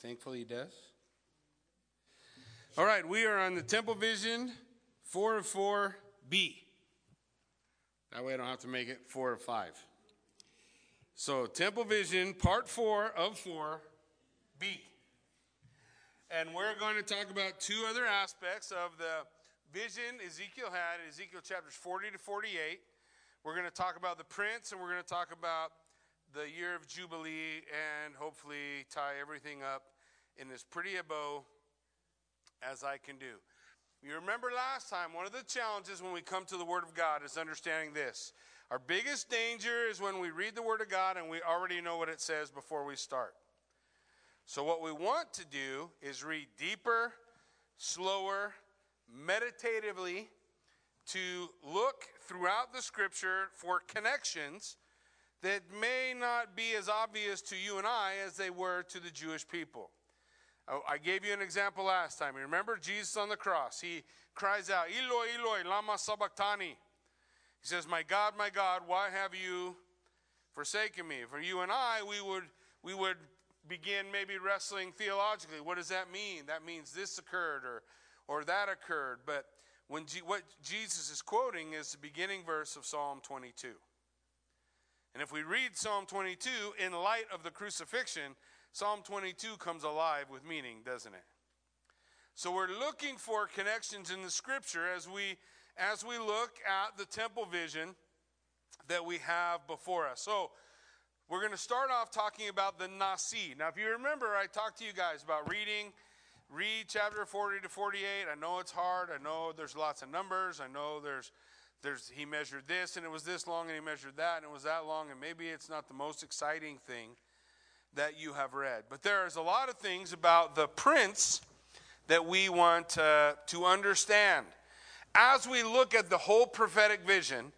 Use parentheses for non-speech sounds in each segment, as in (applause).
thankful he does? All right, we are on the Temple Vision 4 of 4B. That way I don't have to make it 4 of 5. So, Temple Vision, part 4 of 4B. And we're going to talk about two other aspects of the vision Ezekiel had in Ezekiel chapters 40 to 48. We're going to talk about the prince and we're going to talk about the year of Jubilee and hopefully tie everything up in as pretty a bow as I can do. You remember last time, one of the challenges when we come to the Word of God is understanding this. Our biggest danger is when we read the Word of God and we already know what it says before we start. So, what we want to do is read deeper, slower, meditatively, to look throughout the Scripture for connections that may not be as obvious to you and I as they were to the Jewish people. Oh, I gave you an example last time. Remember Jesus on the cross? He cries out, Eloi, Eloi, lama sabachthani. He says, My God, my God, why have you forsaken me? For you and I, we would, we would begin maybe wrestling theologically. What does that mean? That means this occurred or, or that occurred. But when G- what Jesus is quoting is the beginning verse of Psalm 22. And if we read Psalm 22 in light of the crucifixion, Psalm 22 comes alive with meaning, doesn't it? So we're looking for connections in the scripture as we as we look at the temple vision that we have before us. So we're going to start off talking about the Nasi. Now, if you remember, I talked to you guys about reading, read chapter 40 to 48. I know it's hard. I know there's lots of numbers. I know there's there's he measured this and it was this long and he measured that and it was that long and maybe it's not the most exciting thing that you have read. But there's a lot of things about the prince that we want uh, to understand. As we look at the whole prophetic vision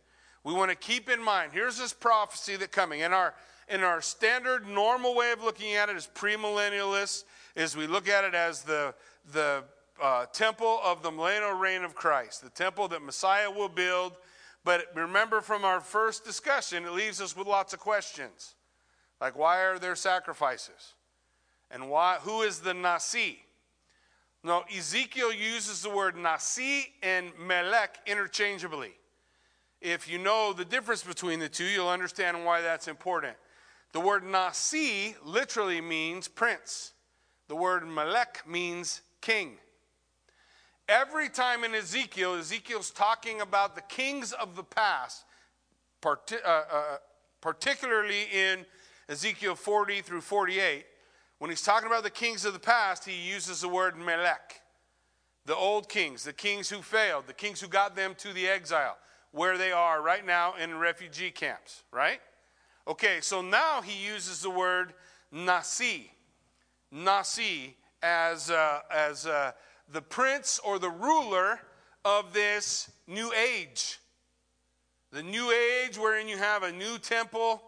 we want to keep in mind here's this prophecy that coming. In our in our standard normal way of looking at it as premillennialists is we look at it as the the uh, temple of the millennial reign of Christ, the temple that Messiah will build. But remember from our first discussion, it leaves us with lots of questions. Like, why are there sacrifices? And why, who is the Nasi? No, Ezekiel uses the word Nasi and Melech interchangeably. If you know the difference between the two, you'll understand why that's important. The word Nasi literally means prince. The word Melech means king. Every time in Ezekiel, Ezekiel's talking about the kings of the past, uh, uh, particularly in Ezekiel 40 through 48. When he's talking about the kings of the past, he uses the word Melech. The old kings, the kings who failed, the kings who got them to the exile, where they are right now in refugee camps, right? Okay, so now he uses the word Nasi. Nasi as, uh, as uh, the prince or the ruler of this new age. The new age wherein you have a new temple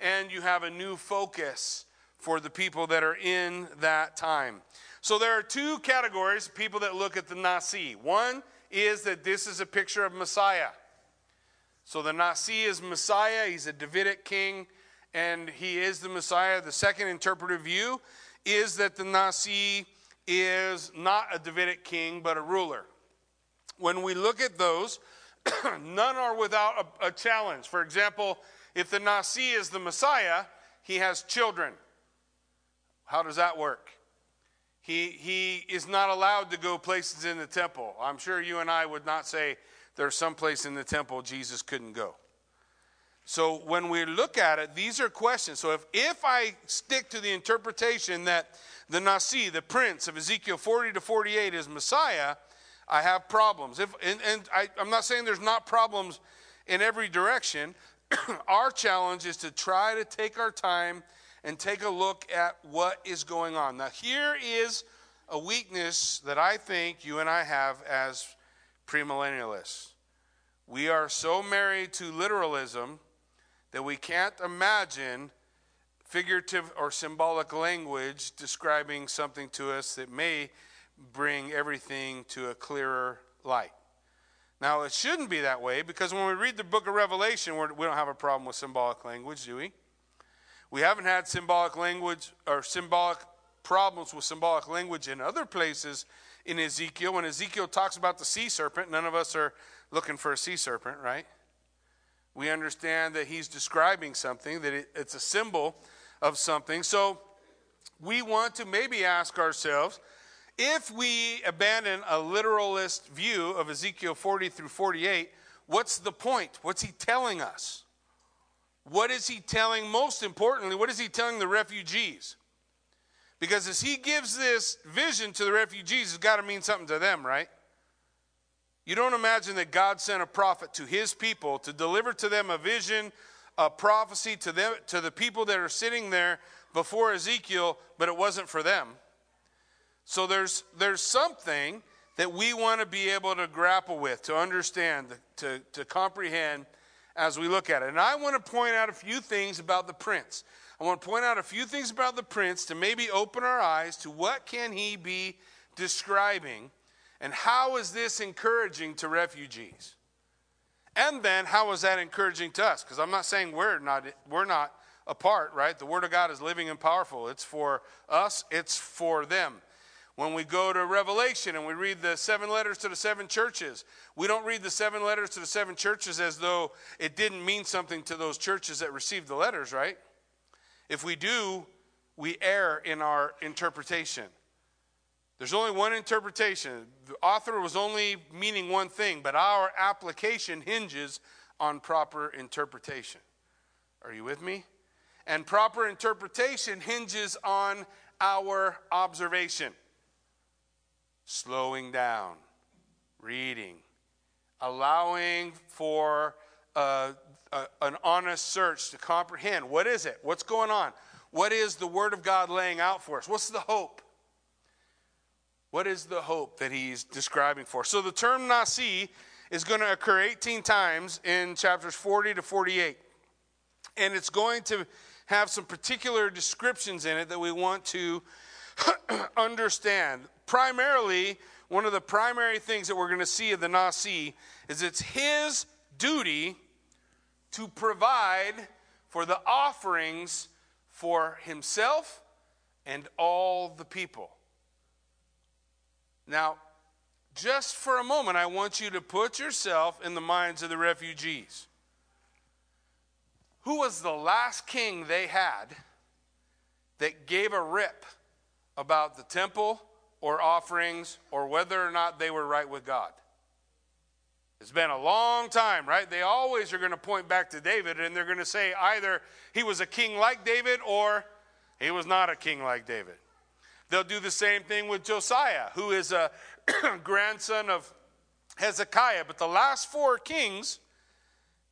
and you have a new focus for the people that are in that time. So there are two categories of people that look at the Nasi. One is that this is a picture of Messiah. So the Nasi is Messiah, he's a Davidic king, and he is the Messiah. The second interpretive view is that the Nasi is not a Davidic king, but a ruler. When we look at those, (clears throat) none are without a, a, challenge. For example, if the Nasi is the Messiah, he has children. How does that work? He, he is not allowed to go places in the temple. I'm sure you and I would not say there's some place in the temple Jesus couldn't go. So when we look at it, these are questions. So if, if I stick to the interpretation that the Nasi, the prince of Ezekiel 40 to 48 is Messiah, I have problems. If, and, and I, I'm not saying there's not problems in every direction. (clears throat) our challenge is to try to take our time and take a look at what is going on. Now, here is a weakness that I think you and I have as premillennialists. We are so married to literalism that we can't imagine figurative or symbolic language describing something to us that may bring everything to a clearer light. Now, it shouldn't be that way because when we read the book of Revelation, we're, we do not have a problem with symbolic language, do we? We haven't had symbolic language or symbolic problems with symbolic language in other places in Ezekiel. When Ezekiel talks about the sea serpent, none of us are looking for a sea serpent, right? We understand that he's describing something, that it, it's a symbol of something. So we want to maybe ask ourselves if we abandon a literalist view of Ezekiel 40 through 48, what's the point? What's he telling us? What is he telling, most importantly, what is he telling the refugees? Because as he gives this vision to the refugees, it's got to mean something to them, right? You don't imagine that God sent a prophet to his people to deliver to them a vision, a prophecy to them to the people that are sitting there before Ezekiel, but it wasn't for them. So there's there's something that we want to be able to grapple with, to understand, to, to comprehend as we look at it. And I want to point out a few things about the prince. I want to point out a few things about the prince to maybe open our eyes to what can he be describing and how is this encouraging to refugees? And then how is that encouraging to us? Because I'm not saying we're not we're not apart, right? The word of God is living and powerful. It's for us, it's for them. When we go to Revelation and we read the seven letters to the seven churches, we don't read the seven letters to the seven churches as though it didn't mean something to those churches that received the letters, right? If we do, we err in our interpretation. There's only one interpretation. The author was only meaning one thing, but our application hinges on proper interpretation. Are you with me? And proper interpretation hinges on our observation. Slowing down, reading, allowing for a, an honest search to comprehend what is it? What's going on? What is the Word of God laying out for us? What's the hope? What is the hope that he's describing for? So the term Nasi is going to occur 18 times in chapters 40 to 48. And it's going to have some particular descriptions in it that we want to (clears throat) understand. Primarily, one of the primary things that we're going to see of the Nasi is it's his duty to provide for the offerings for himself and all the people. Now, just for a moment, I want you to put yourself in the minds of the refugees. Who was the last king they had that gave a rip about the temple or offerings or whether or not they were right with God? It's been a long time, right? They always are going to point back to David and they're going to say either he was a king like David or he was not a king like David. They'll do the same thing with Josiah, who is a (clears throat) grandson of Hezekiah. But the last four kings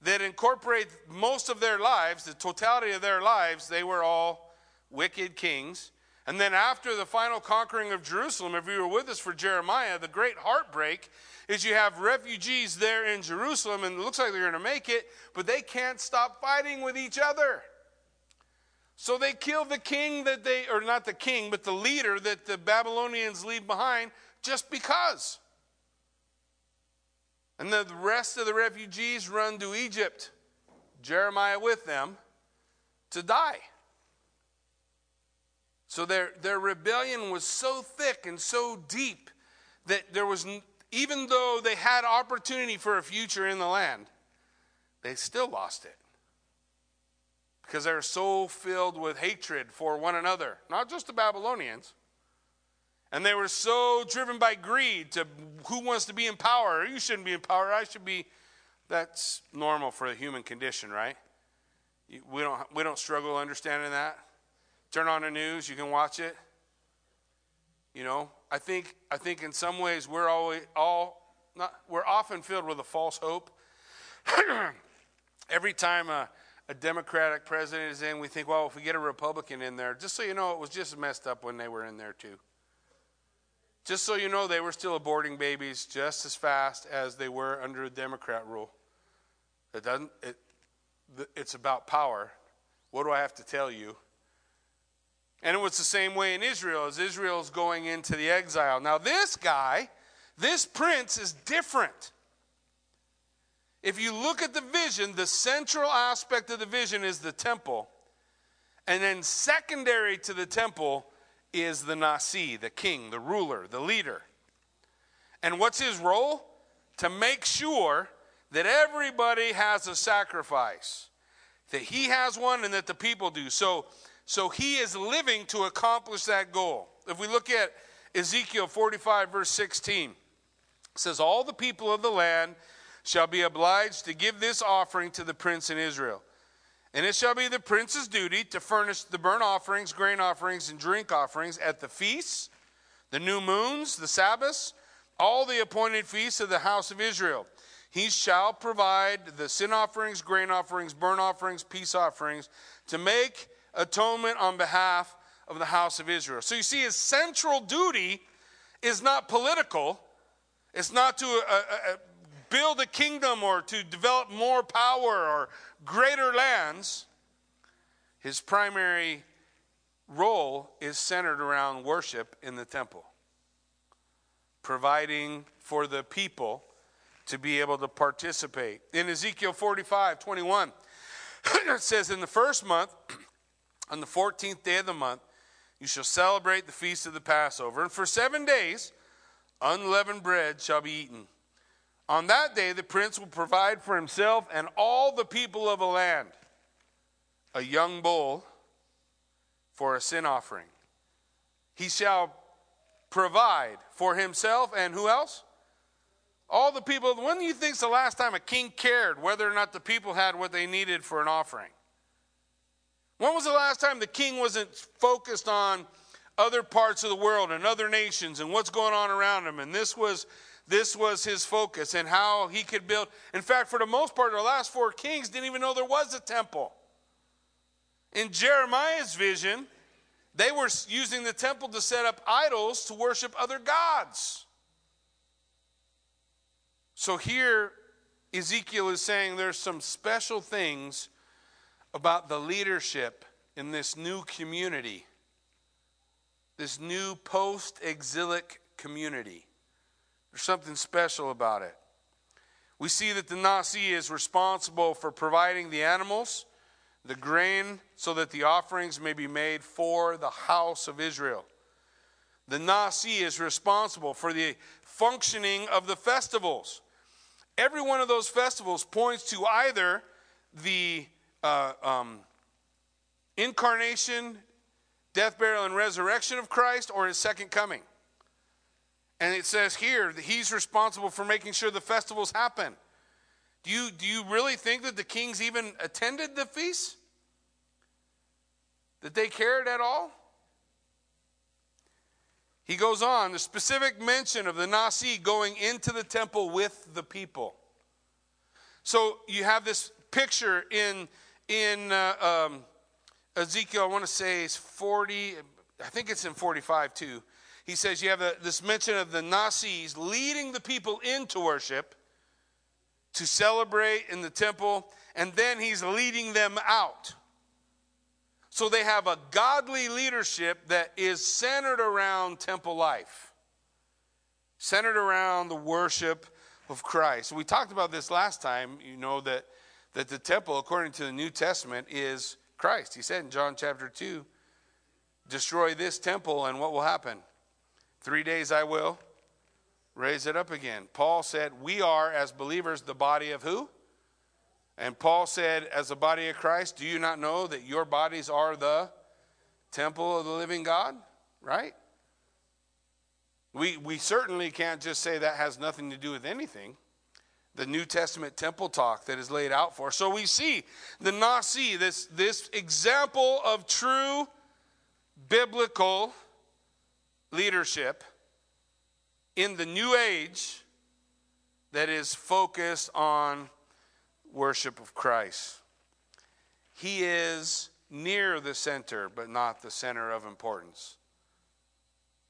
that incorporate most of their lives, the totality of their lives, they were all wicked kings. And then after the final conquering of Jerusalem, if you were with us for Jeremiah, the great heartbreak is you have refugees there in Jerusalem, and it looks like they're going to make it, but they can't stop fighting with each other. So they kill the king that they, or not the king, but the leader that the Babylonians leave behind just because. And the rest of the refugees run to Egypt, Jeremiah with them, to die. So their, their rebellion was so thick and so deep that there was, even though they had opportunity for a future in the land, they still lost it because they're so filled with hatred for one another, not just the Babylonians. And they were so driven by greed to who wants to be in power. You shouldn't be in power. I should be. That's normal for the human condition, right? We don't, we don't struggle understanding that. Turn on the news, you can watch it. You know, I think, I think in some ways we're always, all, not, we're often filled with a false hope. (clears throat) Every time a Democratic president is in, we think, well, if we get a Republican in there, just so you know, it was just messed up when they were in there too. Just so you know, they were still aborting babies just as fast as they were under a Democrat rule. It doesn't. It, it's about power. What do I have to tell you? And it was the same way in Israel as Israel's going into the exile. Now, this guy, this prince, is different. If you look at the vision, the central aspect of the vision is the temple. And then, secondary to the temple is the Nasi, the king, the ruler, the leader. And what's his role? To make sure that everybody has a sacrifice, that he has one and that the people do. So, so he is living to accomplish that goal. If we look at Ezekiel 45, verse 16, it says, All the people of the land shall be obliged to give this offering to the prince in Israel. And it shall be the prince's duty to furnish the burnt offerings, grain offerings, and drink offerings at the feasts, the new moons, the Sabbaths, all the appointed feasts of the house of Israel. He shall provide the sin offerings, grain offerings, burnt offerings, peace offerings to make atonement on behalf of the house of Israel. So you see, his central duty is not political, it's not to uh, uh, build a kingdom or to develop more power or greater lands. His primary role is centered around worship in the temple providing for the people to be able to participate. In Ezekiel 45 21, (clears throat) it says, In the first month, (clears throat) on the 14th day of the month, you shall celebrate the feast of the Passover, and for seven days, unleavened bread shall be eaten. On that day, the prince will provide for himself and all the people of a land a young bull for a sin offering. He shall provide for himself and who else? All the people. When do you think's the last time a king cared whether or not the people had what they needed for an offering? When was the last time the king wasn't focused on other parts of the world and other nations and what's going on around him? And this was this was his focus and how he could build. In fact, for the most part, the last four kings didn't even know there was a temple. In Jeremiah's vision, they were using the temple to set up idols to worship other gods. So here, Ezekiel is saying there's some special things about the leadership in this new community, this new post exilic community. There's something special about it. We see that the Nasi is responsible for providing the animals the grain so that the offerings may be made for the house of Israel. The Nasi is responsible for the functioning of the festivals. Every one of those festivals points to either the uh, um, incarnation, death, burial, and resurrection of Christ or his second coming. And it says here that he's responsible for making sure the festivals happen. Do you, do you really think that the kings even attended the feast? That they cared at all? He goes on, the specific mention of the Nasi going into the temple with the people. So you have this picture in, in uh, um, Ezekiel, I want to say it's 40, I think it's in 45 too. He says you have a, this mention of the Nasi's leading the people into worship to celebrate in the temple, and then he's leading them out. So they have a godly leadership that is centered around temple life, centered around the worship of Christ. We talked about this last time, you know, that, that the temple, according to the New Testament, is Christ. He said in John chapter 2, destroy this temple, and what will happen? Three days I will raise it up again. Paul said, We are, as believers, the body of who? And Paul said, as a body of Christ, do you not know that your bodies are the temple of the living God? Right? We, we certainly can't just say that has nothing to do with anything. The New Testament temple talk that is laid out for. So we see the Nasi, this, this example of true biblical leadership in the new age that is focused on worship of Christ. He is near the center, but not the center of importance.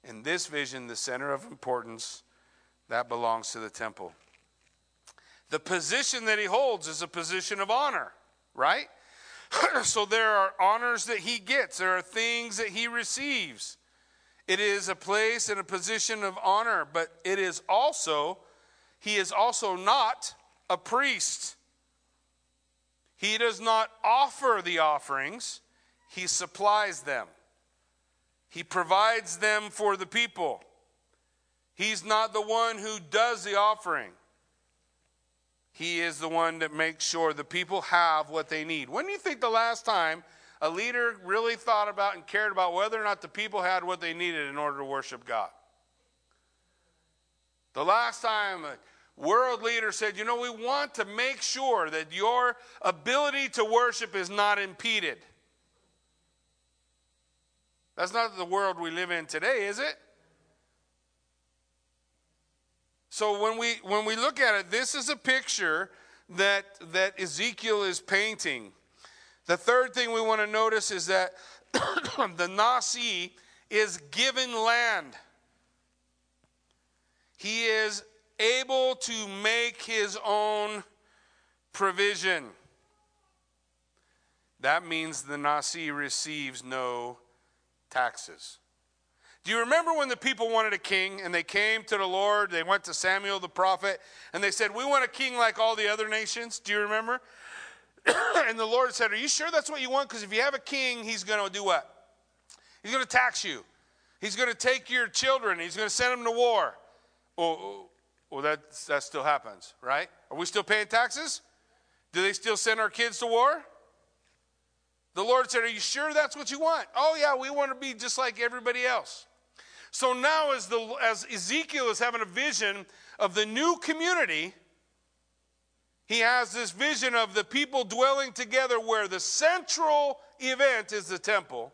In this vision, the center of importance, that belongs to the temple. The position that he holds is a position of honor, right? (clears throat) so there are honors that he gets, there are things that he receives. It is a place and a position of honor, but it is also, he is also not a priest. He does not offer the offerings, he supplies them. He provides them for the people. He's not the one who does the offering. He is the one that makes sure the people have what they need. When do you think the last time a leader really thought about and cared about whether or not the people had what they needed in order to worship God? The last time a world leader said, you know, we want to make sure that your ability to worship is not impeded. That's not the world we live in today, is it? So when we when we look at it, this is a picture that that Ezekiel is painting. The third thing we want to notice is that (coughs) the Nasi is given land. He is able to make his own provision. That means the Nasi receives no taxes. Do you remember when the people wanted a king and they came to the Lord? They went to Samuel the prophet and they said, We want a king like all the other nations. Do you remember? (coughs) and the Lord said, Are you sure that's what you want? Because if you have a king, he's going to do what? He's going to tax you. He's going to take your children. He's going to send them to war. Well, that, that still happens, right? Are we still paying taxes? Do they still send our kids to war? The Lord said, Are you sure that's what you want? Oh, yeah, we want to be just like everybody else. So now, as, the, as Ezekiel is having a vision of the new community, he has this vision of the people dwelling together where the central event is the temple.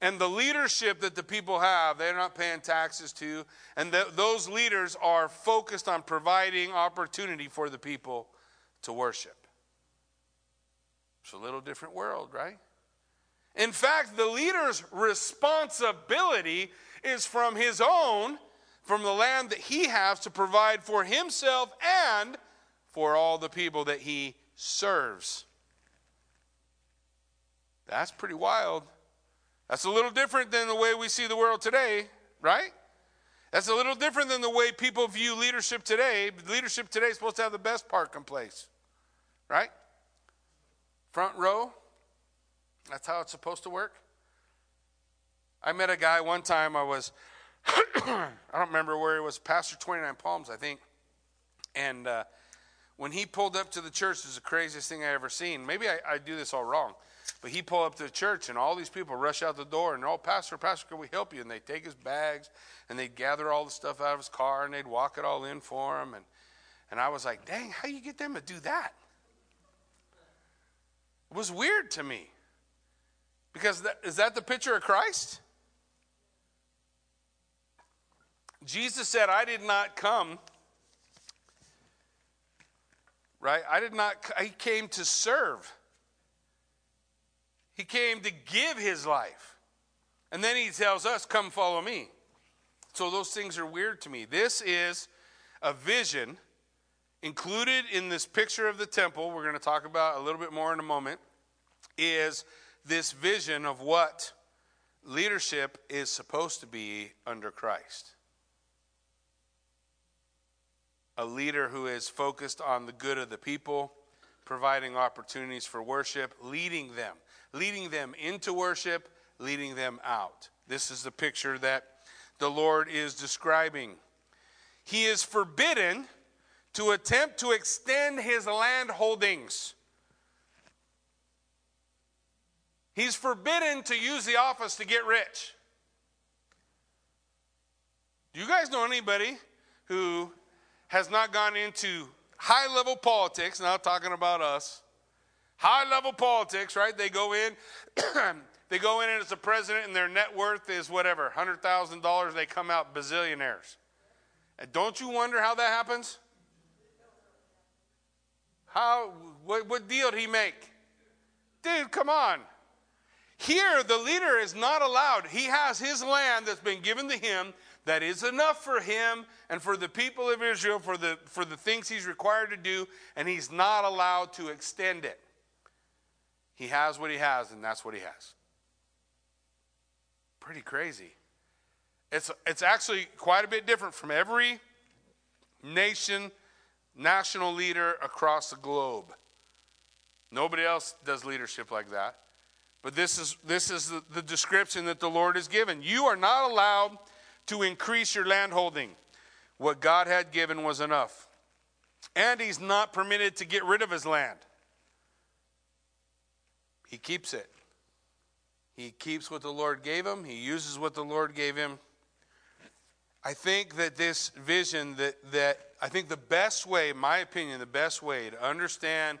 And the leadership that the people have, they're not paying taxes to. And those leaders are focused on providing opportunity for the people to worship. It's a little different world, right? In fact, the leader's responsibility is from his own, from the land that he has to provide for himself and for all the people that he serves. That's pretty wild. That's a little different than the way we see the world today, right? That's a little different than the way people view leadership today. Leadership today is supposed to have the best parking place, right? Front row, that's how it's supposed to work. I met a guy one time, I was, (coughs) I don't remember where he was, Pastor 29 Palms, I think. And uh, when he pulled up to the church, it was the craziest thing I ever seen. Maybe I, I do this all wrong. But he pulled up to the church, and all these people rush out the door, and, oh, Pastor, Pastor, can we help you? And they take his bags, and they'd gather all the stuff out of his car, and they'd walk it all in for him. And, and I was like, dang, how you get them to do that? It was weird to me. Because that, is that the picture of Christ? Jesus said, I did not come, right? I did not, he came to serve. He came to give his life. And then he tells us, Come follow me. So those things are weird to me. This is a vision included in this picture of the temple, we're going to talk about a little bit more in a moment, is this vision of what leadership is supposed to be under Christ. A leader who is focused on the good of the people, providing opportunities for worship, leading them leading them into worship, leading them out. This is the picture that the Lord is describing. He is forbidden to attempt to extend his land holdings. He's forbidden to use the office to get rich. Do you guys know anybody who has not gone into high level politics, not talking about us, high level politics, right? They go in, (clears throat) they go in as a president, and their net worth is whatever, hundred thousand dollars. They come out bazillionaires. And don't you wonder how that happens? How? What, what deal did he make? Dude, come on. Here, the leader is not allowed. He has his land that's been given to him that is enough for him and for the people of Israel for the, for the things he's required to do, and he's not allowed to extend it. He has what he has, and that's what he has. Pretty crazy. It's, it's actually quite a bit different from every nation, national leader across the globe. Nobody else does leadership like that. But this is, this is the, the description that the Lord has given. You are not allowed to increase your landholding. What God had given was enough. And he's not permitted to get rid of his land. He keeps it. He keeps what the Lord gave him, he uses what the Lord gave him. I think that this vision that that I think the best way, in my opinion, the best way to understand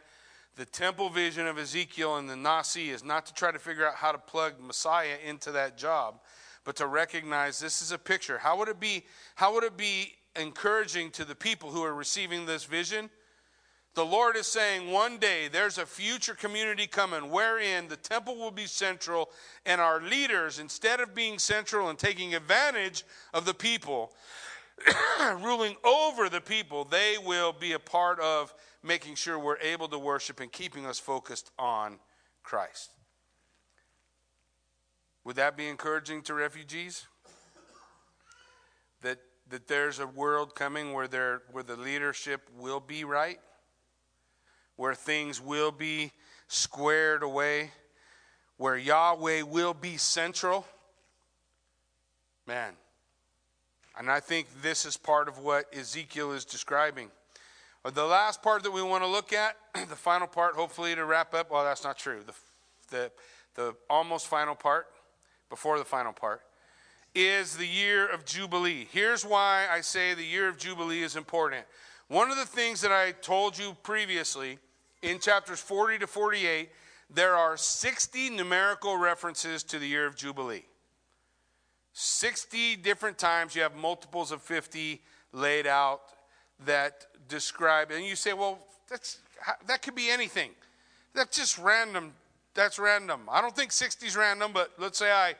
the temple vision of Ezekiel and the Nasi is not to try to figure out how to plug Messiah into that job, but to recognize this is a picture. How would it be how would it be encouraging to the people who are receiving this vision? The Lord is saying one day there's a future community coming wherein the temple will be central, and our leaders, instead of being central and taking advantage of the people, (coughs) ruling over the people, they will be a part of making sure we're able to worship and keeping us focused on Christ. Would that be encouraging to refugees? That, that there's a world coming where, there, where the leadership will be right? where things will be squared away, where Yahweh will be central. Man. And I think this is part of what Ezekiel is describing. The last part that we want to look at, (clears throat) the final part, hopefully to wrap up, well, that's not true. The, the, the almost final part, before the final part, is the year of Jubilee. Here's why I say the year of Jubilee is important. One of the things that I told you previously in chapters 40 to 48, there are 60 numerical references to the year of Jubilee. 60 different times you have multiples of 50 laid out that describe, and you say, well, that's, that could be anything. That's just random. That's random. I don't think 60 is random, but let's say I,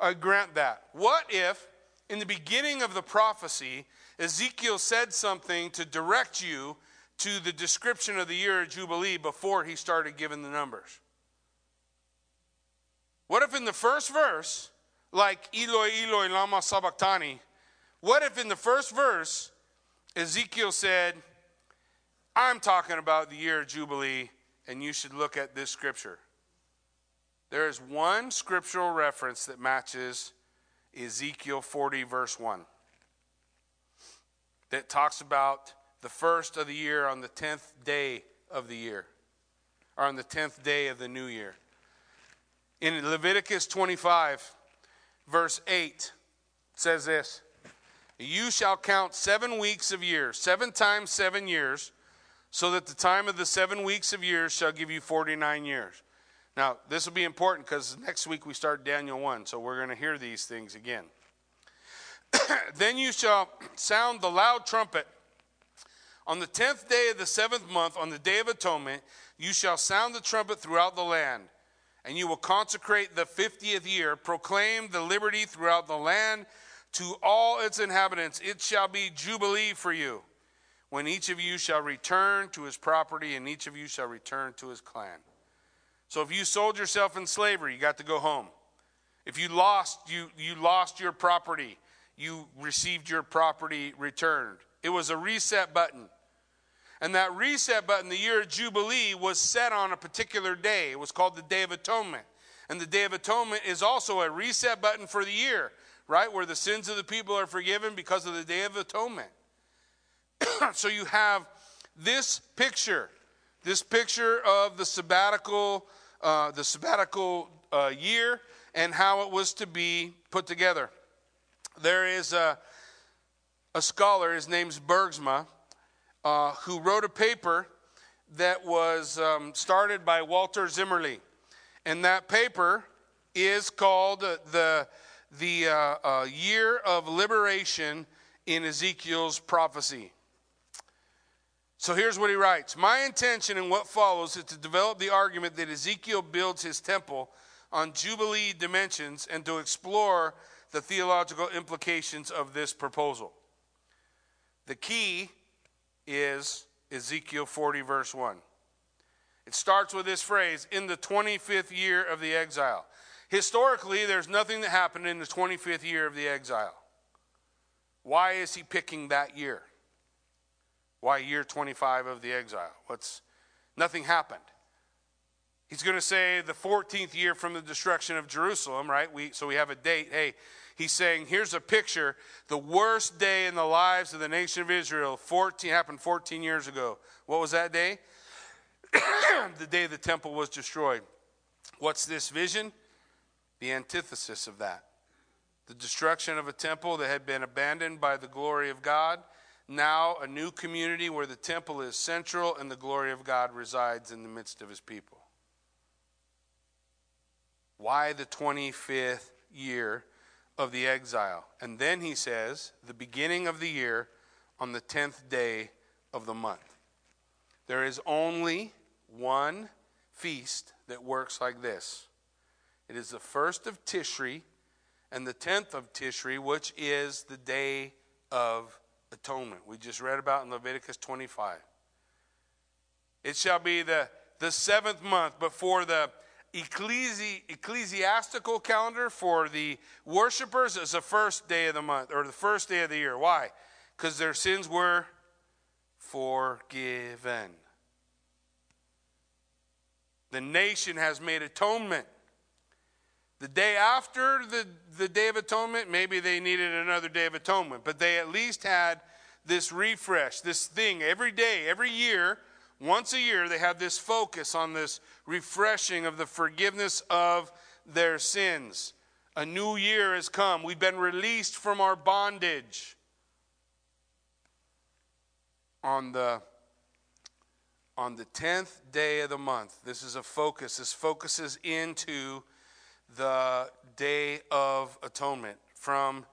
I grant that. What if, in the beginning of the prophecy, Ezekiel said something to direct you to the description of the year of Jubilee before he started giving the numbers? What if in the first verse, like Eloi, Eloi, Lama Sabachthani, what if in the first verse, Ezekiel said, I'm talking about the year of Jubilee, and you should look at this scripture? There is one scriptural reference that matches Ezekiel 40, verse 1, that talks about the first of the year on the 10th day of the year, or on the 10th day of the new year. In Leviticus 25, verse 8, says this You shall count seven weeks of years, seven times seven years, so that the time of the seven weeks of years shall give you 49 years. Now, this will be important because next week we start Daniel 1, so we're going to hear these things again. (coughs) then you shall sound the loud trumpet on the tenth day of the seventh month, on the day of atonement, you shall sound the trumpet throughout the land, and you will consecrate the fiftieth year, proclaim the liberty throughout the land to all its inhabitants. It shall be jubilee for you, when each of you shall return to his property, and each of you shall return to his clan. So if you sold yourself in slavery, you got to go home. If you lost, you, you lost your property, you received your property returned. It was a reset button. And that reset button, the year of Jubilee, was set on a particular day. It was called the Day of Atonement. And the Day of Atonement is also a reset button for the year, right? Where the sins of the people are forgiven because of the Day of Atonement. (coughs) so you have this picture, this picture of the sabbatical, uh, the sabbatical uh, year and how it was to be put together. There is a, a scholar, his name's Bergsma uh, who wrote a paper that was um, started by Walter Zimmerli. And that paper is called uh, the, the uh, Year of Liberation in Ezekiel's Prophecy. So here's what he writes My intention in what follows is to develop the argument that Ezekiel builds his temple on Jubilee dimensions and to explore the theological implications of this proposal. The key is Ezekiel 40, verse 1. It starts with this phrase, in the 25th year of the exile. Historically, there's nothing that happened in the 25th year of the exile. Why is he picking that year? Why year 25 of the exile? What's nothing happened. He's going to say the 14th year from the destruction of Jerusalem, right? We, so we have a date. Hey, he's saying, here's a picture. The worst day in the lives of the nation of Israel 14, happened 14 years ago. What was that day? (coughs) the day the temple was destroyed. What's this vision? The antithesis of that. The destruction of a temple that had been abandoned by the glory of God. Now, a new community where the temple is central and the glory of God resides in the midst of his people. Why the 25th year of the exile? And then he says, the beginning of the year on the 10th day of the month. There is only one feast that works like this it is the first of Tishri and the 10th of Tishri, which is the day of atonement. We just read about in Leviticus 25. It shall be the, the seventh month before the ecclesi- ecclesiastical calendar for the worshipers is the first day of the month or the first day of the year. Why? Because their sins were forgiven. The nation has made atonement. The day after the, the Day of Atonement, maybe they needed another Day of Atonement, but they at least had this refresh, this thing every day, every year, once a year, they had this focus on this refreshing of the forgiveness of their sins. A new year has come. We've been released from our bondage. On the on the 10th day of the month. This is a focus. This focuses into the Day of Atonement from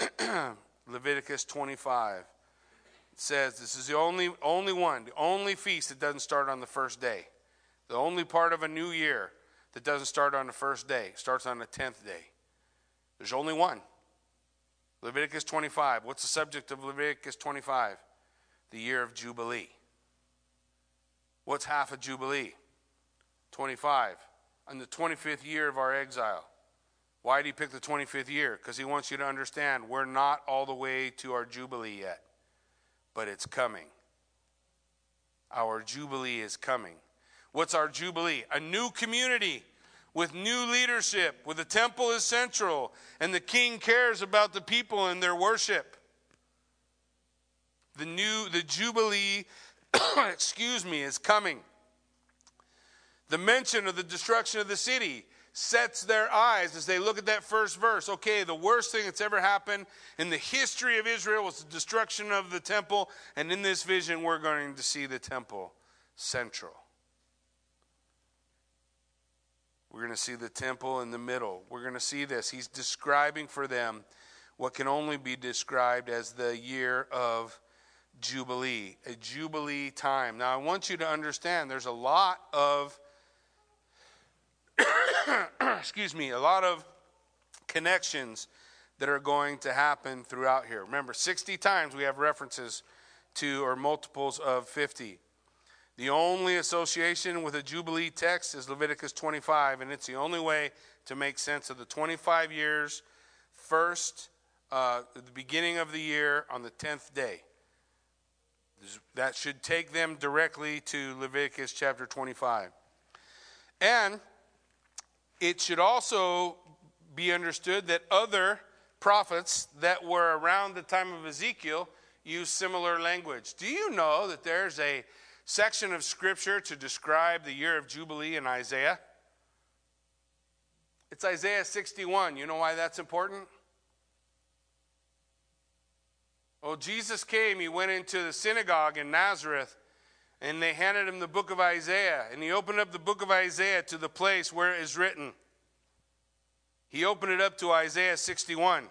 (clears throat) Leviticus 25. It says this is the only, only one, the only feast that doesn't start on the first day. The only part of a new year that doesn't start on the first day, it starts on the 10th day. There's only one. Leviticus 25. What's the subject of Leviticus 25? The year of Jubilee. What's half a Jubilee? 25 on the 25th year of our exile. Why did he pick the 25th year? Because he wants you to understand we're not all the way to our Jubilee yet, but it's coming. Our Jubilee is coming. What's our Jubilee? A new community with new leadership, where the temple is central and the king cares about the people and their worship. The new, the Jubilee, (coughs) excuse me, is coming. The mention of the destruction of the city sets their eyes as they look at that first verse. Okay, the worst thing that's ever happened in the history of Israel was the destruction of the temple, and in this vision, we're going to see the temple central. We're going to see the temple in the middle. We're going to see this. He's describing for them what can only be described as the year of Jubilee, a Jubilee time. Now, I want you to understand there's a lot of (coughs) excuse me, a lot of connections that are going to happen throughout here. Remember, 60 times we have references to or multiples of 50. The only association with a Jubilee text is Leviticus 25, and it's the only way to make sense of the 25 years, first, uh, the beginning of the year on the 10th day. That should take them directly to Leviticus chapter 25. And it should also be understood that other prophets that were around the time of Ezekiel used similar language. Do you know that there's a section of scripture to describe the year of Jubilee in Isaiah? It's Isaiah 61. You know why that's important? Oh, Jesus came, he went into the synagogue in Nazareth and they handed him the book of Isaiah. And he opened up the book of Isaiah to the place where it is written. He opened it up to Isaiah 61,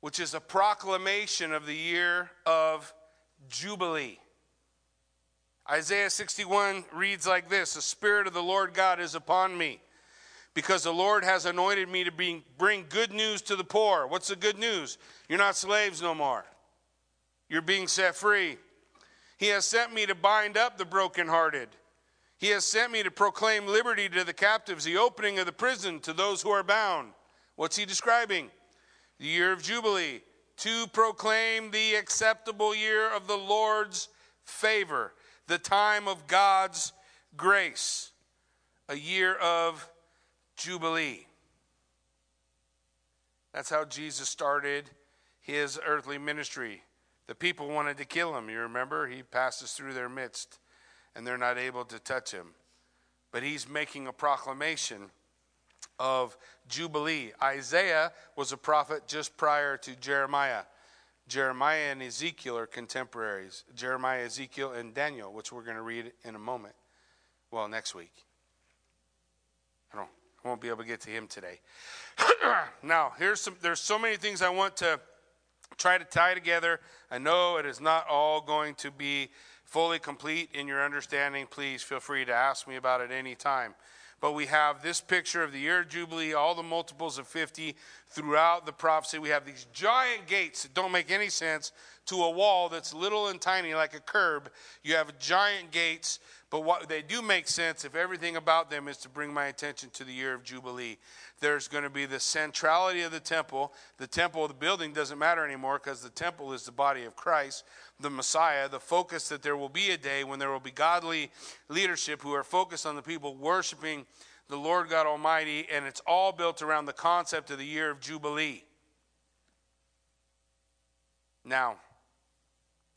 which is a proclamation of the year of Jubilee. Isaiah 61 reads like this The Spirit of the Lord God is upon me, because the Lord has anointed me to bring, good news to the poor. What's the good news? You're not slaves no more, you're being set free. He has sent me to bind up the brokenhearted. He has sent me to proclaim liberty to the captives, the opening of the prison to those who are bound. What's he describing? The year of Jubilee, to proclaim the acceptable year of the Lord's favor, the time of God's grace. a year of Jubilee. That's how Jesus started his earthly ministry. The people wanted to kill him. You remember? He passes through their midst and they're not able to touch him. But he's making a proclamation of Jubilee. Isaiah was a prophet just prior to Jeremiah. Jeremiah and Ezekiel are contemporaries. Jeremiah, Ezekiel, and Daniel, which we're going to read in a moment. Well, next week. I don't I won't be able to get to him today. (clears throat) now, here's some there's so many things I want to try to tie together. I know it is not all going to be fully complete in your understanding. Please feel free to ask me about it any time. But we have this picture of the year of Jubilee, all the multiples of 50 throughout the prophecy. We have these giant gates that don't make any sense to a wall that's little and tiny like a curb. You have giant gates, but what they do make sense if everything about them is to bring my attention to the year of Jubilee. There's going to be the centrality of the temple. The temple, the building doesn't matter anymore because the temple is the body of Christ, the Messiah. The focus that there will be a day when there will be godly leadership who are focused on the people worshiping the Lord God Almighty, and it's all built around the concept of the year of Jubilee. Now,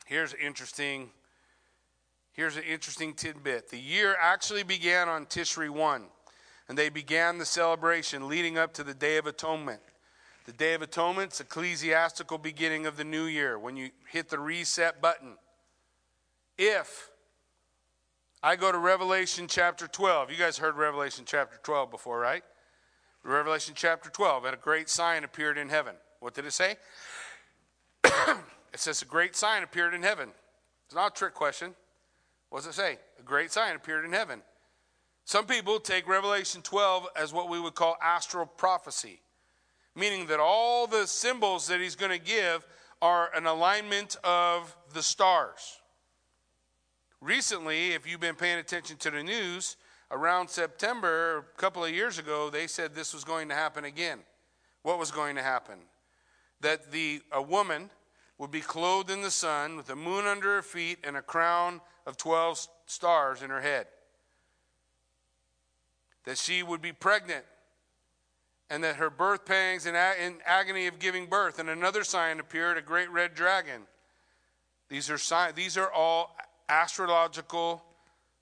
here's interesting. Here's an interesting tidbit. The year actually began on Tishri 1, and they began the celebration leading up to the Day of Atonement. The Day of Atonement is ecclesiastical beginning of the new year when you hit the reset button. If I go to Revelation chapter 12, you guys heard Revelation chapter 12 before, right? Revelation chapter 12, and a great sign appeared in heaven. What did it say? (coughs) it says a great sign appeared in heaven. It's not a trick question. What does it say? A great sign appeared in heaven. Some people take Revelation 12 as what we would call astral prophecy meaning that all the symbols that he's going to give are an alignment of the stars. Recently, if you've been paying attention to the news, around September, a couple of years ago, they said this was going to happen again. What was going to happen? That the a woman would be clothed in the sun with the moon under her feet and a crown of 12 stars in her head. That she would be pregnant and that her birth pangs and in agony of giving birth. And another sign appeared, a great red dragon. These are, sign, these are all astrological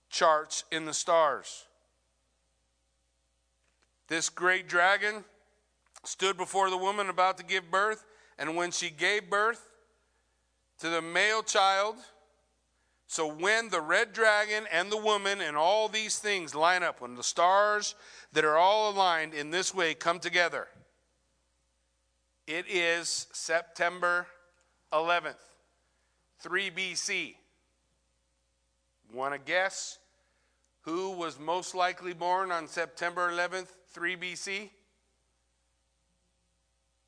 charts in the stars. This great dragon stood before the woman about to give birth, and when she gave birth to the male child, so when the red dragon and the woman and all these things line up, when the stars that are all aligned in this way come together, it is September 11th, 3 BC. Want to guess who was most likely born on September 11th, 3 BC?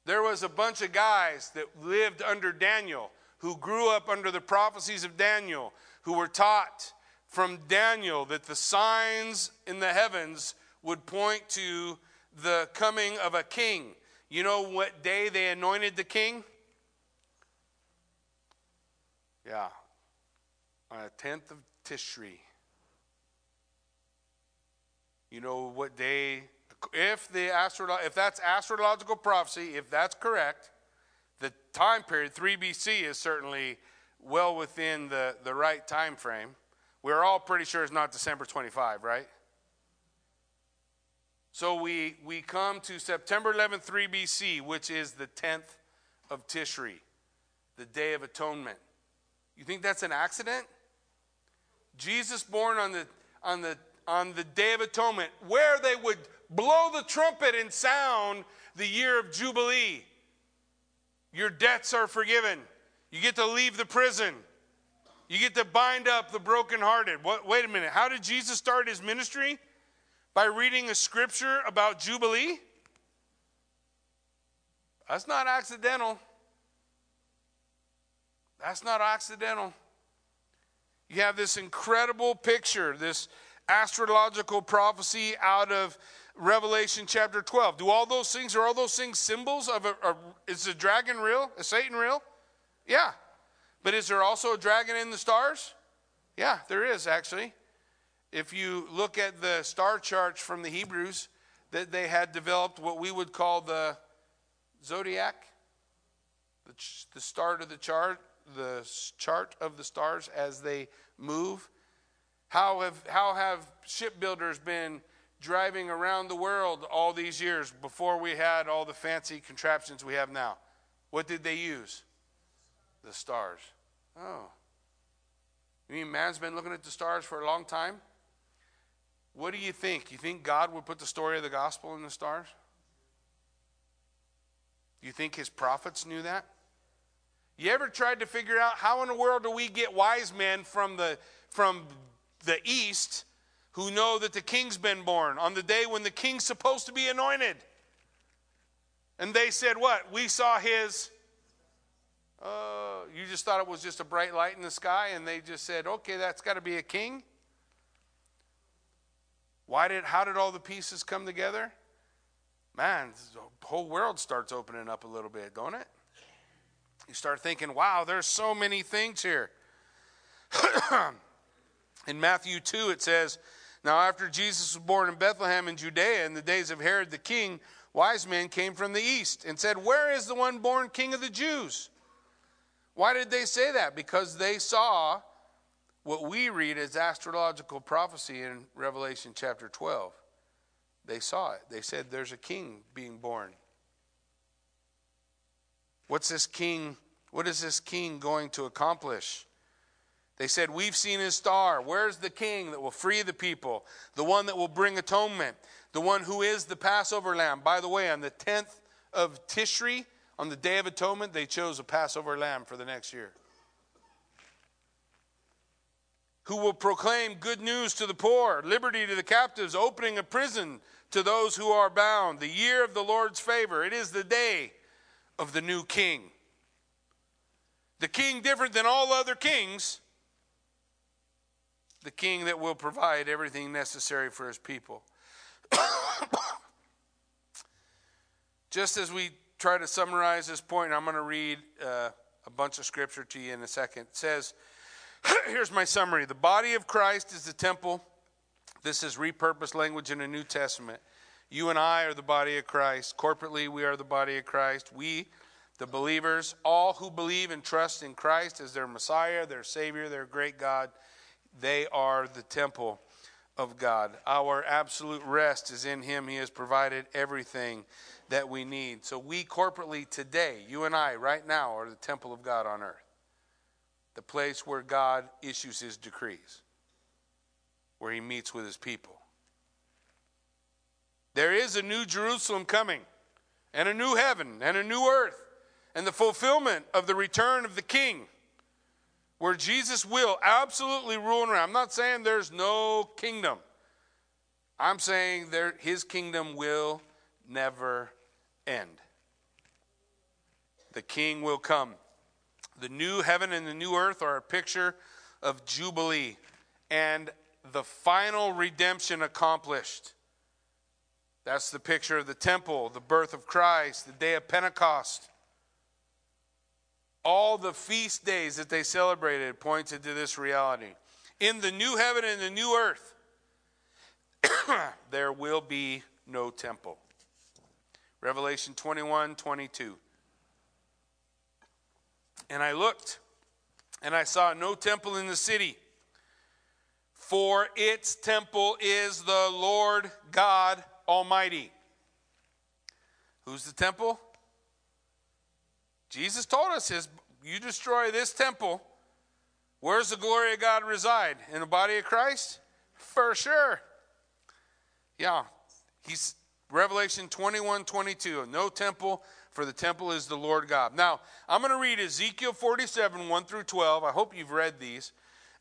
There was a bunch of guys that lived under Daniel, who grew up under the prophecies of Daniel, who were taught from Daniel that the signs in the heavens would point to the coming of a king. You know what day they anointed the king? Yeah, on the 10th of Tishri. You know what day? If the astro, if that's astrological prophecy, if that's correct, the time period 3 BC is certainly well within the, the right time frame. We're all pretty sure it's not December 25, right? So we, we come to September 11th, 3 BC, which is the 10th of Tishri, the Day of Atonement. You think that's an accident? Jesus born on the, on the, on the Day of Atonement, where they would blow the trumpet and sound the year of Jubilee. Your debts are forgiven. You get to leave the prison. You get to bind up the brokenhearted. What, wait a minute. How did Jesus start his ministry? By reading a scripture about Jubilee? That's not accidental. That's not accidental. You have this incredible picture, this astrological prophecy out of Revelation chapter 12. Do all those things, are all those things symbols of a, a is the dragon real? Is Satan real? Yeah. But is there also a dragon in the stars? Yeah, there is actually. if you look at the star charts from the Hebrews, that they had developed what we would call the zodiac, the, the start of the chart, the chart of the stars as they move. How have, how have shipbuilders been driving around the world all these years before we had all the fancy contraptions we have now? What did they use? The stars. Oh. You mean man's been looking at the stars for a long time? What do you think? You think God would put the story of the gospel in the stars? You think his prophets knew that? You ever tried to figure out how in the world do we get wise men from the from the east who know that the king's been born on the day when the king's supposed to be anointed? And they said, What? We saw his. Uh, you just thought it was just a bright light in the sky, and they just said, Okay, that's got to be a king. Why did, how did all the pieces come together? Man, the whole world starts opening up a little bit, don't it? You start thinking, wow, there's so many things here. (clears throat) in Matthew 2, it says, Now after Jesus was born in Bethlehem in Judea in the days of Herod the king, wise men came from the east and said, Where is the one born king of the Jews? Why did they say that? Because they saw what we read as astrological prophecy in Revelation chapter 12. They saw it. They said there's a king being born. What's this king? What is this king going to accomplish? They said, We've seen his star. Where's the king that will free the people? The one that will bring atonement? The one who is the Passover lamb. By the way, on the 10th of Tishri, on the Day of Atonement, they chose a Passover lamb for the next year who will proclaim good news to the poor, liberty to the captives, opening a prison to those who are bound, the year of the Lord's favor. It is the day of the new king. The king different than all other kings, the king that will provide everything necessary for his people. (coughs) Just as we try to summarize this point, I'm going to read uh, a bunch of scripture to you in a second. It says, (coughs) Here's my summary the body of Christ is the temple. This is repurposed language in the New Testament. You and I are the body of Christ. Corporately, we are the body of Christ. We, the believers, all who believe and trust in Christ as their Messiah, their Savior, their great God, they are the temple of God. Our absolute rest is in Him. He has provided everything that we need. So, we corporately today, you and I, right now, are the temple of God on earth the place where God issues his decrees, where he meets with his people. There is a new Jerusalem coming, and a new heaven, and a new earth, and the fulfillment of the return of the King, where Jesus will absolutely rule and reign. I'm not saying there's no kingdom. I'm saying there, his kingdom will never end. The king will come. The new heaven and the new earth are a picture of Jubilee and the final redemption accomplished. That's the picture of the temple, the birth of Christ, the day of Pentecost. All the feast days that they celebrated pointed to this reality. In the new heaven and the new earth, (coughs) there will be no temple. Revelation 21 22. And I looked, and I saw no temple in the city, for its temple is the Lord God Almighty. Who's the temple? Jesus told us his you destroy this temple, where's the glory of God reside? In the body of Christ? For sure. Yeah. He's Revelation 21, 22. No temple for the temple is the Lord God. Now, I'm going to read Ezekiel 47, 1 through 12. I hope you've read these.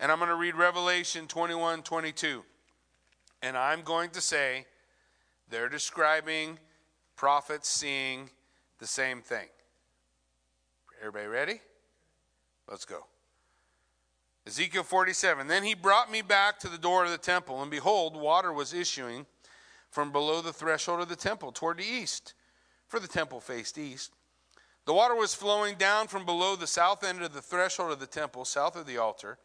And I'm going to read Revelation 21, 22. And I'm going to say they're describing prophets seeing the same thing. Everybody ready? Let's go. Ezekiel 47. Then he brought me back to the door of the temple, and behold, water was issuing from below the threshold of the temple toward the east for the temple faced east. The water was flowing down from below the south end of the threshold of the temple, south of the altar,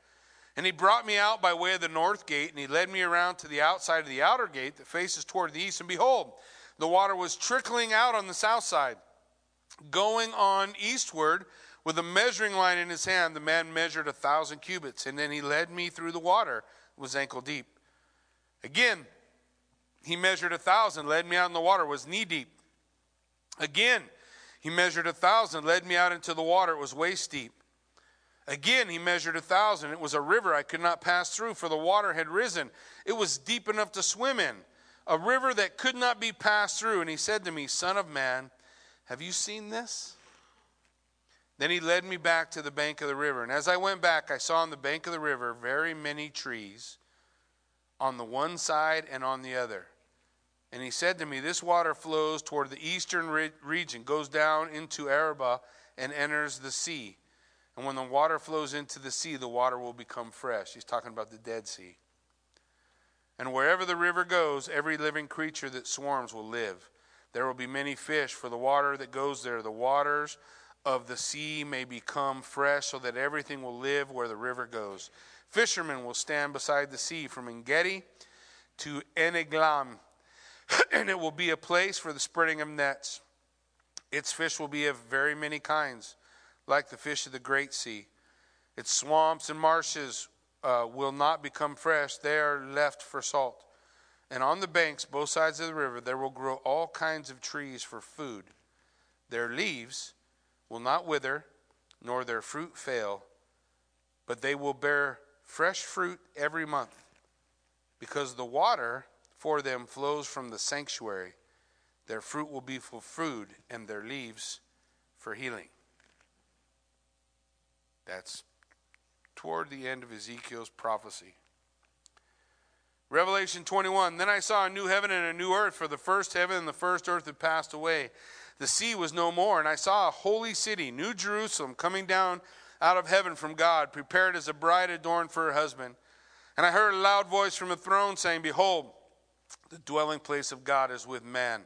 And he brought me out by way of the north gate, and he led me around to the outside of the outer gate that faces toward the east. And behold, the water was trickling out on the south side. Going on eastward with a measuring line in his hand, the man measured a thousand cubits, and then he led me through the water. It was ankle deep. Again, he measured a thousand, led me out in the water, was knee deep. Again, he measured a thousand, led me out into the water, it was waist deep. Again, he measured a thousand. It was a river I could not pass through, for the water had risen. It was deep enough to swim in, a river that could not be passed through. And he said to me, Son of man, have you seen this? Then he led me back to the bank of the river. And as I went back, I saw on the bank of the river very many trees on the one side and on the other. And he said to me, This water flows toward the eastern re- region, goes down into Arabah, and enters the sea. And when the water flows into the sea, the water will become fresh. He's talking about the Dead Sea. And wherever the river goes, every living creature that swarms will live. There will be many fish, for the water that goes there, the waters of the sea may become fresh, so that everything will live where the river goes. Fishermen will stand beside the sea from Engedi to Eneglaim, (clears throat) and it will be a place for the spreading of nets. Its fish will be of very many kinds like the fish of the great sea. Its swamps and marshes uh, will not become fresh, they are left for salt. And on the banks, both sides of the river, there will grow all kinds of trees for food. Their leaves will not wither, nor their fruit fail, but they will bear fresh fruit every month, because the water for them flows from the sanctuary. Their fruit will be for food, and their leaves for healing. That's toward the end of Ezekiel's prophecy. Revelation 21 Then I saw a new heaven and a new earth, for the first heaven and the first earth had passed away. The sea was no more, and I saw a holy city, New Jerusalem, coming down out of heaven from God, prepared as a bride adorned for her husband. And I heard a loud voice from the throne saying, Behold, the dwelling place of God is with man.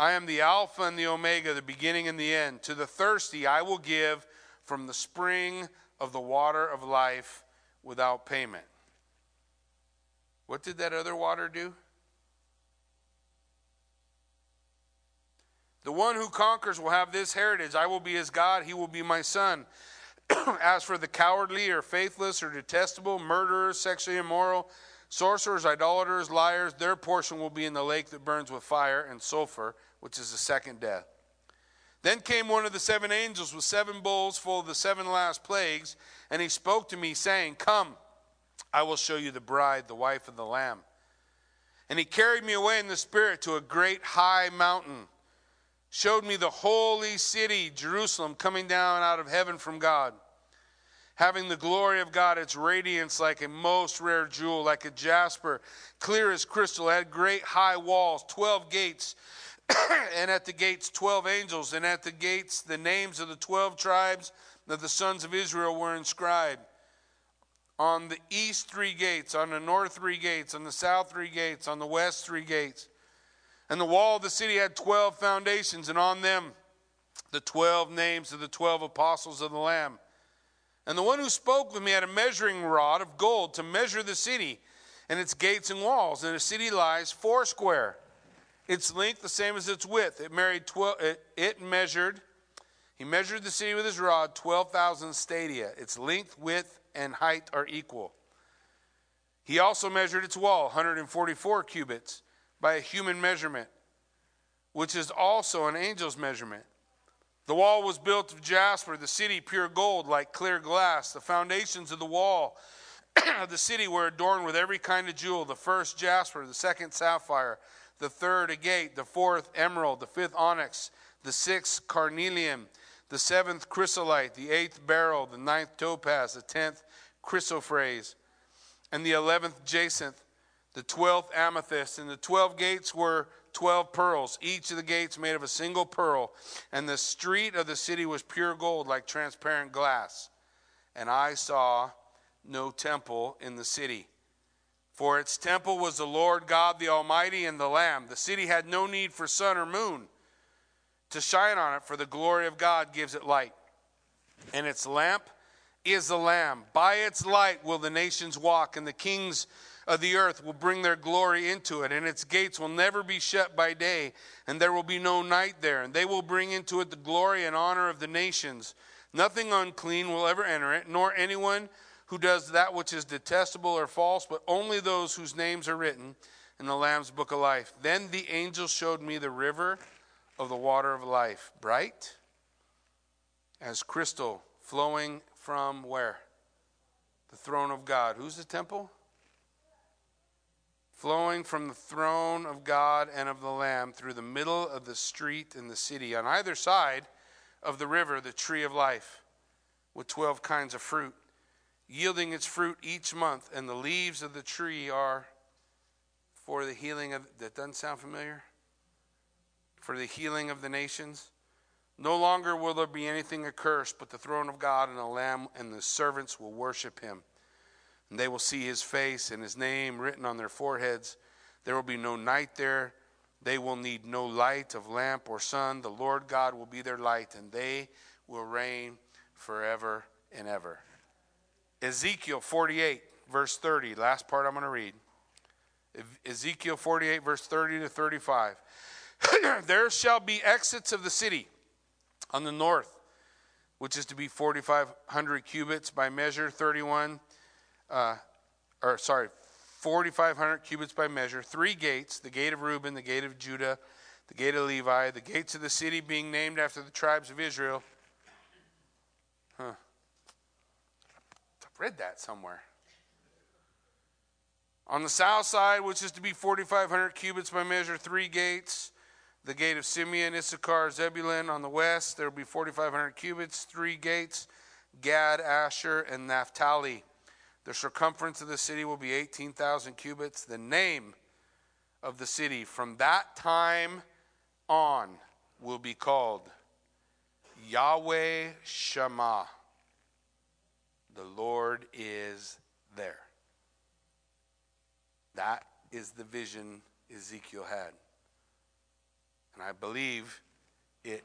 I am the Alpha and the Omega, the beginning and the end. To the thirsty, I will give from the spring of the water of life without payment. What did that other water do? The one who conquers will have this heritage. I will be his God, he will be my son. (clears throat) As for the cowardly or faithless or detestable, murderers, sexually immoral, sorcerers, idolaters, liars, their portion will be in the lake that burns with fire and sulfur which is the second death. Then came one of the seven angels with seven bowls full of the seven last plagues, and he spoke to me, saying, Come, I will show you the bride, the wife of the Lamb. And he carried me away in the Spirit to a great high mountain, showed me the holy city, Jerusalem, coming down out of heaven from God, having the glory of God, its radiance like a most rare jewel, like a jasper, clear as crystal, it had great high walls, 12 gates (coughs) and at the gates 12 angels, and at the gates the names of the 12 tribes of the sons of Israel were inscribed. On the east, three gates, on the north, three gates, on the south, three gates, on the west, three gates. And the wall of the city had 12 foundations, and on them the 12 names of the 12 apostles of the Lamb. And the one who spoke with me had a measuring rod of gold to measure the city and its gates and walls. And the city lies foursquare its length the same as its width. It, married 12, it, it measured, he measured the city with his rod, 12,000 stadia. Its length, width, and height are equal. He also measured its wall, 144 cubits, by a human measurement, which is also an angel's measurement. The wall was built of jasper, the city pure gold, like clear glass. The foundations of the wall (clears throat) of the city were adorned with every kind of jewel the first jasper, the second sapphire the third agate, the fourth emerald, the fifth onyx, the sixth carnelian, the seventh chrysolite, the eighth beryl, the ninth topaz, the tenth chrysoprase, and the eleventh jacinth, the twelfth amethyst, and the twelve gates were twelve pearls, each of the gates made of a single pearl, and the street of the city was pure gold like transparent glass. And I saw no temple in the city. For its temple was the Lord God the Almighty and the Lamb. The city had no need for sun or moon to shine on it, for the glory of God gives it light. And its lamp is the Lamb. By its light will the nations walk, and the kings of the earth will bring their glory into it, and its gates will never be shut by day, and there will be no night there. And they will bring into it the glory and honor of the nations. Nothing unclean will ever enter it, nor anyone who does that which is detestable or false, but only those whose names are written in the Lamb's book of life. Then the angel showed me the river of the water of life, bright as crystal, flowing from where? The throne of God. Who's the temple? Flowing from the throne of God and of the Lamb through the middle of the street in the city. On either side of the river, the tree of life with 12 kinds of fruit, yielding its fruit each month, and the leaves of the tree are for the healing of. That doesn't sound familiar? For the healing of the nations. No longer will there be anything accursed, but the throne of God and the Lamb and the servants will worship him. And they will see his face and his name written on their foreheads. There will be no night there. They will need no light of lamp or sun. The Lord God will be their light, and they will reign forever and ever. Ezekiel 48, verse 30, last part I'm going to read. Ezekiel 48, verse 30 to 35. (clears throat) there shall be exits of the city on the north, which is to be 4,500 cubits by measure, 31, uh, or sorry, 4,500 cubits by measure, three gates the gate of Reuben, the gate of Judah, the gate of Levi, the gates of the city being named after the tribes of Israel. Read that somewhere. On the south side, which is to be 4,500 cubits by measure, three gates the gate of Simeon, Issachar, Zebulun on the west. There will be 4,500 cubits, three gates Gad, Asher, and Naphtali. The circumference of the city will be 18,000 cubits. The name of the city from that time on will be called Yahweh Shammah. The Lord is there. That is the vision Ezekiel had. And I believe it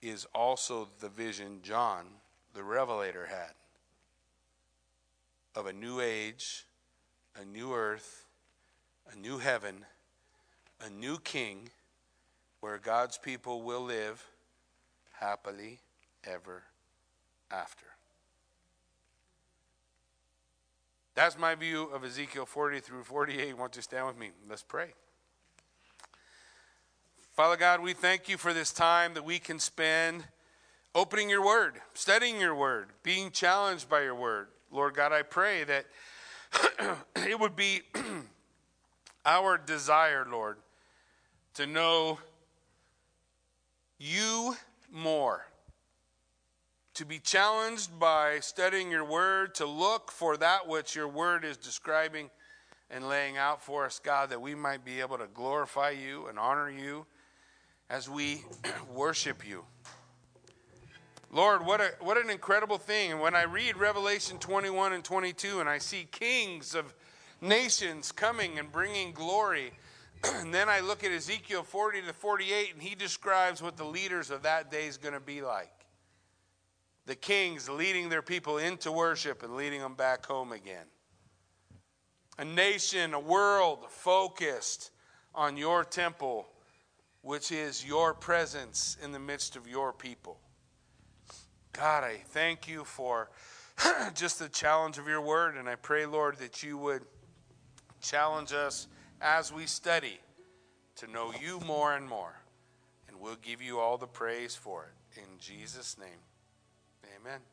is also the vision John, the Revelator, had of a new age, a new earth, a new heaven, a new king where God's people will live happily ever after. That's my view of Ezekiel 40 through 48. Want to stand with me? Let's pray. Father God, we thank you for this time that we can spend opening your word, studying your word, being challenged by your word. Lord God, I pray that (clears throat) it would be (clears throat) our desire, Lord, to know you more, to be challenged by studying your word, to look for that which your word is describing and laying out for us, God, that we might be able to glorify you and honor you as we (clears throat) worship you. Lord, what, a, what an incredible thing. And when I read Revelation 21 and 22 and I see kings of nations coming and bringing glory, (clears throat) and then I look at Ezekiel 40 to 48 and he describes what the leaders of that day is going to be like. The kings leading their people into worship and leading them back home again. A nation, a world focused on your temple which is your presence in the midst of your people. God, I thank you for (clears throat) just the challenge of your word, and I pray, Lord, that you would challenge us as we study to know you more and more. And we'll give you all the praise for it. In Jesus' name, amen.